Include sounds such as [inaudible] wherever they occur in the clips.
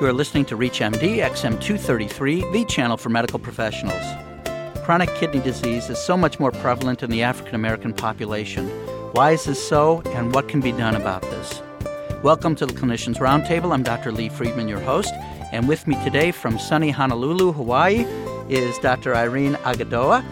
You are listening to ReachMD XM233, the channel for medical professionals. Chronic kidney disease is so much more prevalent in the African American population. Why is this so, and what can be done about this? Welcome to the Clinicians Roundtable. I'm Dr. Lee Friedman, your host, and with me today from sunny Honolulu, Hawaii, is Dr. Irene Agodoa,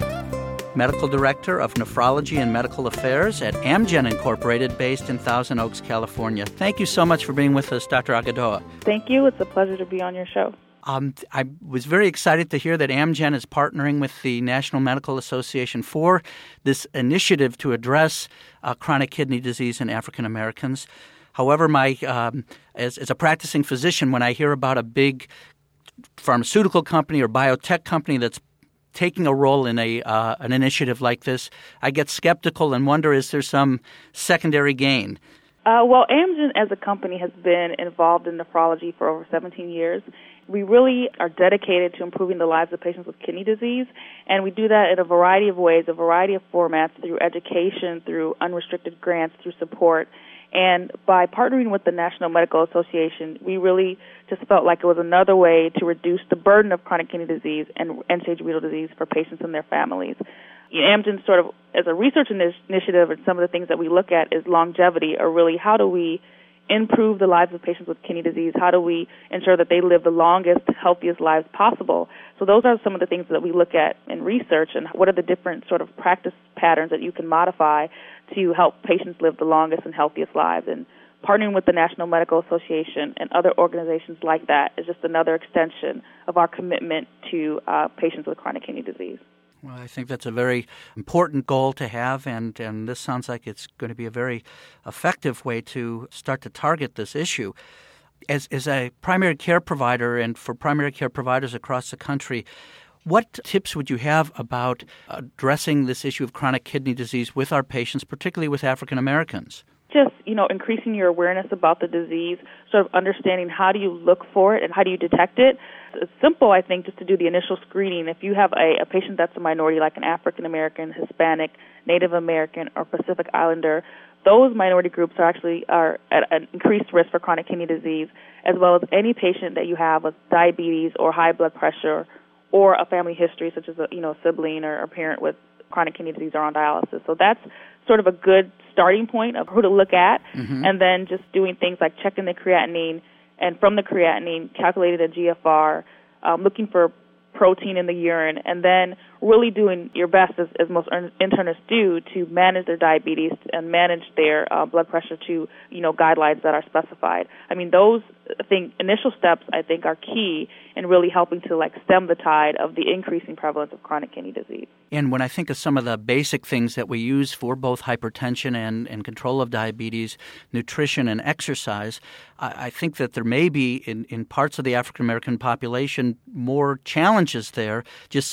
Medical Director of Nephrology and Medical Affairs at Amgen Incorporated, based in Thousand Oaks, California. Thank you so much for being with us, Dr. Agodoa. Thank you. It's a pleasure to be on your show. Um, I was very excited to hear that Amgen is partnering with the National Medical Association for this initiative to address uh, chronic kidney disease in African Americans. However, my um, as, as a practicing physician, when I hear about a big pharmaceutical company or biotech company that's taking a role in a uh, an initiative like this, I get skeptical and wonder is there some secondary gain? Uh, well, Amgen as a company has been involved in nephrology for over 17 years. We really are dedicated to improving the lives of patients with kidney disease, and we do that in a variety of ways, a variety of formats through education, through unrestricted grants, through support. And by partnering with the National Medical Association, we really just felt like it was another way to reduce the burden of chronic kidney disease and end-stage renal disease for patients and their families. You know, Amgen sort of, as a research initiative, and some of the things that we look at is longevity, or really how do we improve the lives of patients with kidney disease? How do we ensure that they live the longest, healthiest lives possible? So those are some of the things that we look at in research and what are the different sort of practice patterns that you can modify to help patients live the longest and healthiest lives. And partnering with the National Medical Association and other organizations like that is just another extension of our commitment to uh, patients with chronic kidney disease. Well, I think that's a very important goal to have, and, and this sounds like it's going to be a very effective way to start to target this issue. As, as a primary care provider and for primary care providers across the country, what tips would you have about addressing this issue of chronic kidney disease with our patients, particularly with African Americans? Just, you know, increasing your awareness about the disease, sort of understanding how do you look for it and how do you detect it. It's simple, I think, just to do the initial screening. If you have a, a patient that's a minority, like an African American, Hispanic, Native American, or Pacific Islander, those minority groups are actually are at an increased risk for chronic kidney disease, as well as any patient that you have with diabetes or high blood pressure or a family history, such as a you know a sibling or a parent with chronic kidney disease or on dialysis. So that's sort of a good starting point of who to look at, mm-hmm. and then just doing things like checking the creatinine, and from the creatinine, calculating the GFR, um, looking for protein in the urine, and then really doing your best, as, as most internists do, to manage their diabetes and manage their uh, blood pressure to you know guidelines that are specified. I mean, those I think initial steps I think are key in really helping to like stem the tide of the increasing prevalence of chronic kidney disease. And when I think of some of the basic things that we use for both hypertension and, and control of diabetes, nutrition and exercise, I, I think that there may be in, in parts of the African American population more challenges there, just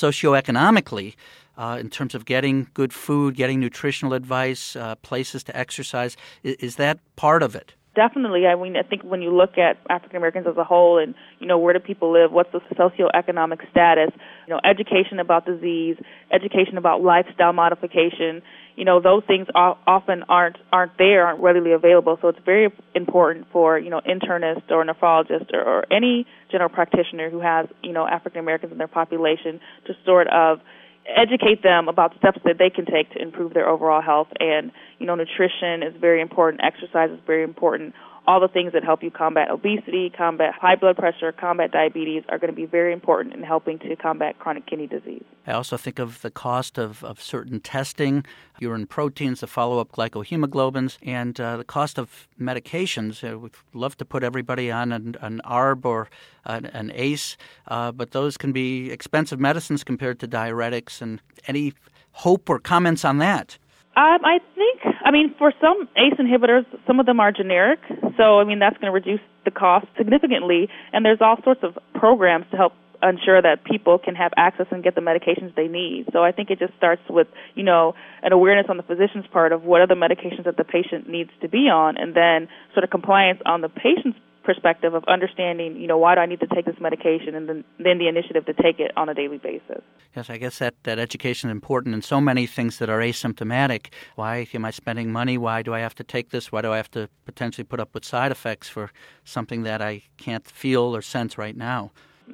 socioeconomically. Uh, in terms of getting good food, getting nutritional advice, uh, places to exercise. Is, is that part of it? definitely. I mean, I think when you look at African Americans as a whole, and you know, where do people live? What's the socioeconomic status? You know, education about disease, education about lifestyle modification. You know, those things often aren't aren't there, aren't readily available. So it's very important for you know internist or nephrologist or, or any general practitioner who has you know African Americans in their population to sort of educate them about steps that they can take to improve their overall health. And, you know, nutrition is very important, exercise is very important all the things that help you combat obesity, combat high blood pressure, combat diabetes are going to be very important in helping to combat chronic kidney disease. I also think of the cost of, of certain testing, urine proteins, the follow up glycohemoglobins, and uh, the cost of medications. Uh, we'd love to put everybody on an, an ARB or an, an ACE, uh, but those can be expensive medicines compared to diuretics. And any hope or comments on that? Um, I think, I mean, for some ACE inhibitors, some of them are generic, so I mean that's going to reduce the cost significantly. And there's all sorts of programs to help ensure that people can have access and get the medications they need. So I think it just starts with, you know, an awareness on the physician's part of what are the medications that the patient needs to be on, and then sort of compliance on the patient's perspective of understanding, you know, why do I need to take this medication, and then then the initiative to take it on a daily basis. Yes, I guess that that education is important in so many things that are asymptomatic. Why am I spending money? Why do I have to take this? Why do I have to potentially put up with side effects for something that I can't feel or sense right now?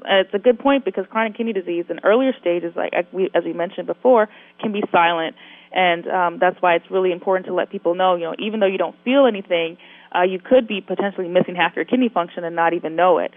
it's a good point because chronic kidney disease in earlier stages, like as we mentioned before, can be silent, and um, that's why it's really important to let people know. You know, even though you don't feel anything, uh, you could be potentially missing half your kidney function and not even know it.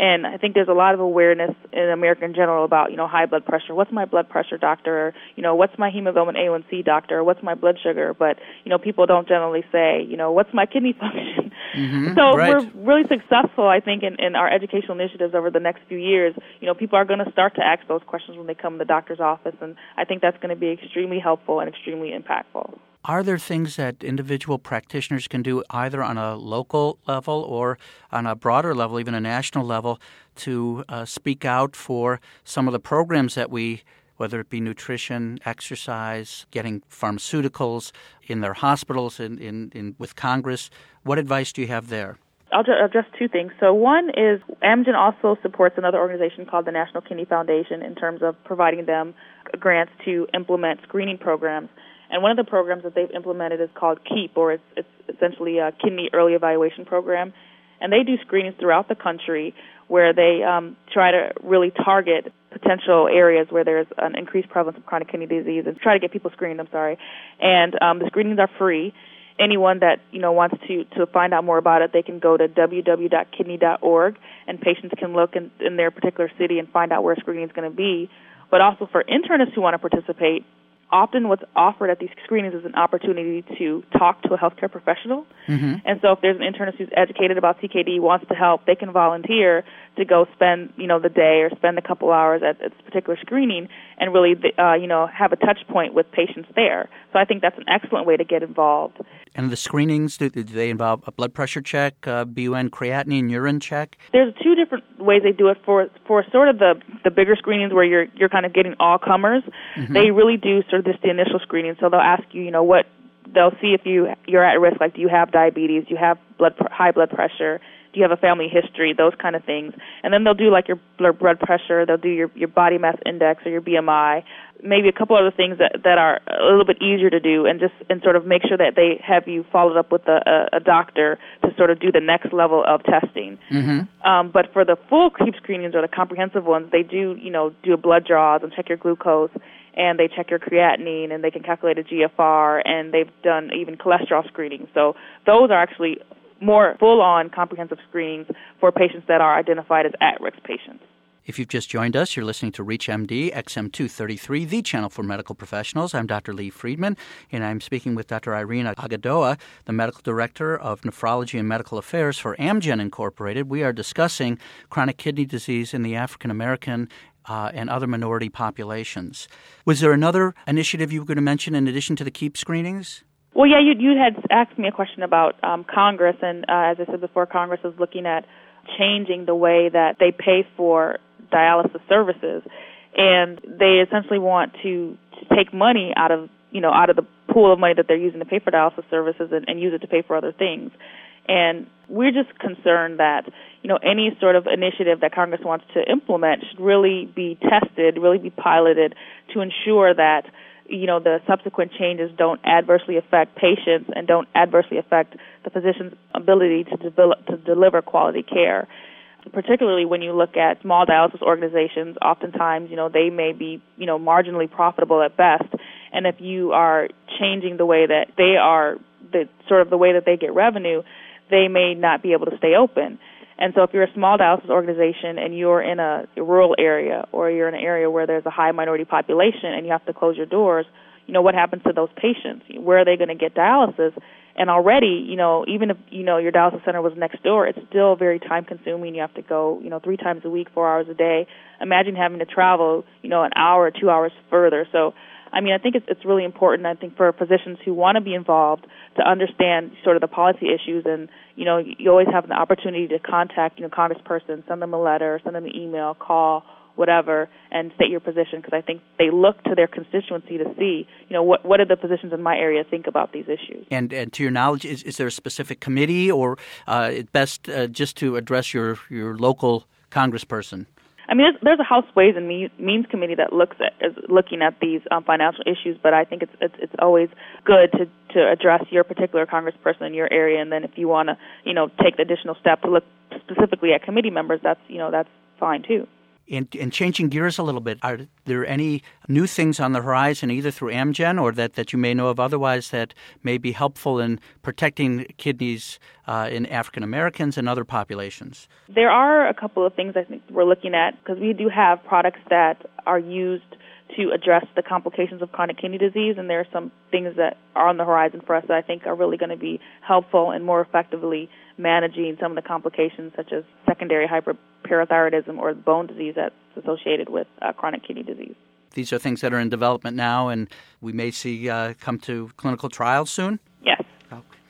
And I think there's a lot of awareness in America in general about, you know, high blood pressure. What's my blood pressure doctor? Or, you know, what's my hemoglobin A1C doctor? Or what's my blood sugar? But, you know, people don't generally say, you know, what's my kidney [laughs] function? Mm-hmm, so right. we're really successful, I think, in, in our educational initiatives over the next few years. You know, people are going to start to ask those questions when they come to the doctor's office, and I think that's going to be extremely helpful and extremely impactful. Are there things that individual practitioners can do either on a local level or on a broader level, even a national level, to uh, speak out for some of the programs that we, whether it be nutrition, exercise, getting pharmaceuticals in their hospitals, in, in, in with Congress? What advice do you have there? I'll address two things. So, one is Amgen also supports another organization called the National Kidney Foundation in terms of providing them grants to implement screening programs. And one of the programs that they've implemented is called KEEP, or it's, it's essentially a kidney early evaluation program. And they do screenings throughout the country where they um, try to really target potential areas where there's an increased prevalence of chronic kidney disease and try to get people screened. I'm sorry, and um, the screenings are free. Anyone that you know wants to to find out more about it, they can go to www.kidney.org, and patients can look in, in their particular city and find out where screening is going to be. But also for internists who want to participate, often what's offered at these screenings is an opportunity to talk to a healthcare professional. Mm-hmm. And so if there's an internist who's educated about CKD, wants to help, they can volunteer to go spend, you know, the day or spend a couple hours at, at this particular screening and really, uh, you know, have a touch point with patients there. So I think that's an excellent way to get involved. And the screenings, do, do they involve a blood pressure check, uh, BUN creatinine, urine check? There's two different ways they do it for for sort of the the bigger screenings where you're you're kind of getting all comers. Mm-hmm. They really do sort of just the initial screening. So they'll ask you, you know, what they'll see if you you're at risk. Like, do you have diabetes? Do you have blood high blood pressure? Do you have a family history? Those kind of things. And then they'll do like your blood pressure. They'll do your your body mass index or your BMI maybe a couple other things that that are a little bit easier to do and just and sort of make sure that they have you followed up with a, a, a doctor to sort of do the next level of testing. Mm-hmm. Um, but for the full keep screenings or the comprehensive ones, they do you know do a blood draws and check your glucose and they check your creatinine and they can calculate a GFR and they've done even cholesterol screening. So those are actually more full on comprehensive screenings for patients that are identified as at risk patients. If you've just joined us, you're listening to ReachMD XM233, the channel for medical professionals. I'm Dr. Lee Friedman, and I'm speaking with Dr. Irene Agodoa, the medical director of nephrology and medical affairs for Amgen Incorporated. We are discussing chronic kidney disease in the African American uh, and other minority populations. Was there another initiative you were going to mention in addition to the KEEP screenings? Well, yeah, you, you had asked me a question about um, Congress, and uh, as I said before, Congress is looking at changing the way that they pay for dialysis services, and they essentially want to, to take money out of you know out of the pool of money that they're using to pay for dialysis services and, and use it to pay for other things. And we're just concerned that you know any sort of initiative that Congress wants to implement should really be tested, really be piloted to ensure that you know the subsequent changes don't adversely affect patients and don't adversely affect the physician's ability to develop to deliver quality care particularly when you look at small dialysis organizations, oftentimes, you know, they may be, you know, marginally profitable at best. And if you are changing the way that they are, the sort of the way that they get revenue, they may not be able to stay open. And so if you're a small dialysis organization and you're in a rural area or you're in an area where there's a high minority population and you have to close your doors, you know, what happens to those patients? Where are they going to get dialysis? and already, you know, even if you know your dialysis center was next door, it's still very time consuming. You have to go, you know, three times a week, four hours a day. Imagine having to travel, you know, an hour or two hours further. So, I mean, I think it's it's really important. I think for physicians who want to be involved to understand sort of the policy issues, and you know, you always have an opportunity to contact, you know, Congressperson, send them a letter, send them an email, call, whatever, and state your position because I think they look to their constituency to see, you know, what what do the physicians in my area think about these issues. And, and to your knowledge, is, is there a specific committee, or uh, best uh, just to address your your local congressperson? I mean, there's, there's a House Ways and Means Committee that looks at is looking at these um, financial issues, but I think it's, it's it's always good to to address your particular congressperson in your area, and then if you want to, you know, take the additional step to look specifically at committee members, that's you know that's fine too. And, changing gears a little bit, are there any new things on the horizon, either through Amgen or that, that you may know of otherwise, that may be helpful in protecting kidneys uh, in African Americans and other populations? There are a couple of things I think we're looking at because we do have products that are used to address the complications of chronic kidney disease, and there are some things that are on the horizon for us that I think are really going to be helpful and more effectively managing some of the complications such as secondary hyperparathyroidism or bone disease that's associated with uh, chronic kidney disease. These are things that are in development now, and we may see uh, come to clinical trials soon? Yes.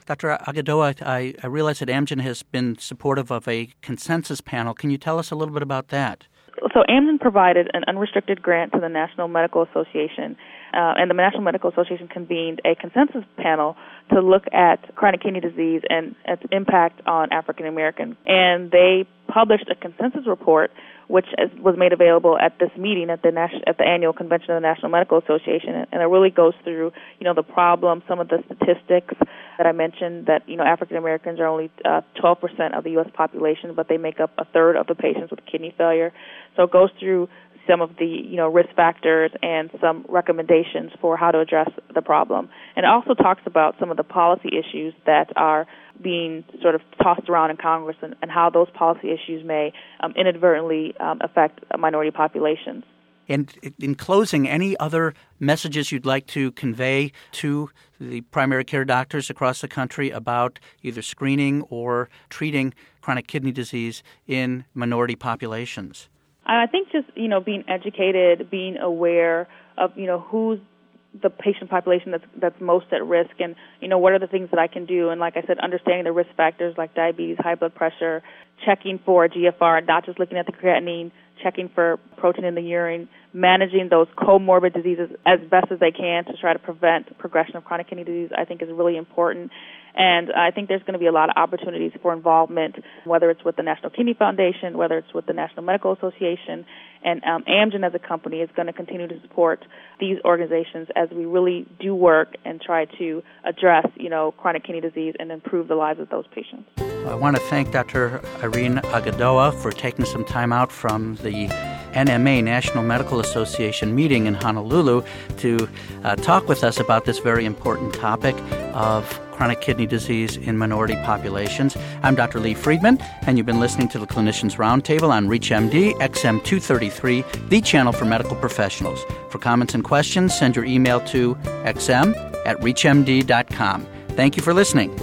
Dr. Agodoa, I, I realize that Amgen has been supportive of a consensus panel. Can you tell us a little bit about that? So Amgen provided an unrestricted grant to the National Medical Association, uh, and the National Medical Association convened a consensus panel to look at chronic kidney disease and its impact on African Americans. And they published a consensus report which was made available at this meeting at the national, at the annual convention of the National Medical Association, and it really goes through you know the problem, some of the statistics that I mentioned that you know African Americans are only uh, 12% of the U.S. population, but they make up a third of the patients with kidney failure. So it goes through some of the you know risk factors and some recommendations for how to address the problem. And it also talks about some of the policy issues that are being sort of tossed around in Congress and, and how those policy issues may um, inadvertently um, affect minority populations. And in closing, any other messages you'd like to convey to the primary care doctors across the country about either screening or treating chronic kidney disease in minority populations? I think just you know being educated, being aware of you know who's the patient population that's that's most at risk, and you know what are the things that I can do, and like I said, understanding the risk factors like diabetes, high blood pressure, checking for GFR, not just looking at the creatinine, checking for protein in the urine, managing those comorbid diseases as best as they can to try to prevent progression of chronic kidney disease, I think is really important. And I think there's going to be a lot of opportunities for involvement, whether it's with the National Kidney Foundation, whether it's with the National Medical Association, and um, Amgen as a company is going to continue to support these organizations as we really do work and try to address, you know, chronic kidney disease and improve the lives of those patients. I want to thank Dr. Irene Agodoa for taking some time out from the NMA, National Medical Association meeting in Honolulu, to uh, talk with us about this very important topic of chronic kidney disease in minority populations. I'm Dr. Lee Friedman, and you've been listening to the Clinicians Roundtable on ReachMD XM233, the channel for medical professionals. For comments and questions, send your email to xm at reachmd.com. Thank you for listening.